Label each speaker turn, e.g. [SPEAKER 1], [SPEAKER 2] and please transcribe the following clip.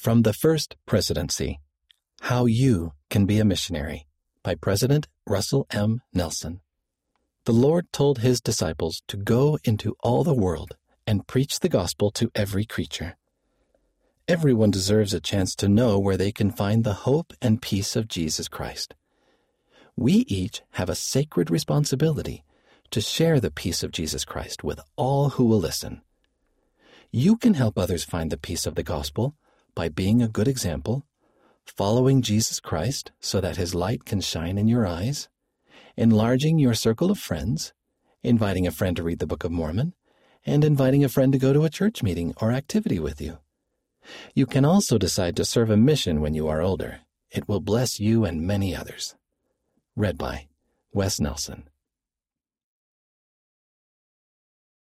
[SPEAKER 1] From the First Presidency How You Can Be a Missionary by President Russell M. Nelson. The Lord told his disciples to go into all the world and preach the gospel to every creature. Everyone deserves a chance to know where they can find the hope and peace of Jesus Christ. We each have a sacred responsibility to share the peace of Jesus Christ with all who will listen. You can help others find the peace of the gospel by being a good example, following Jesus Christ so that his light can shine in your eyes, enlarging your circle of friends, inviting a friend to read the Book of Mormon, and inviting a friend to go to a church meeting or activity with you. You can also decide to serve a mission when you are older. It will bless you and many others. Read by Wes Nelson.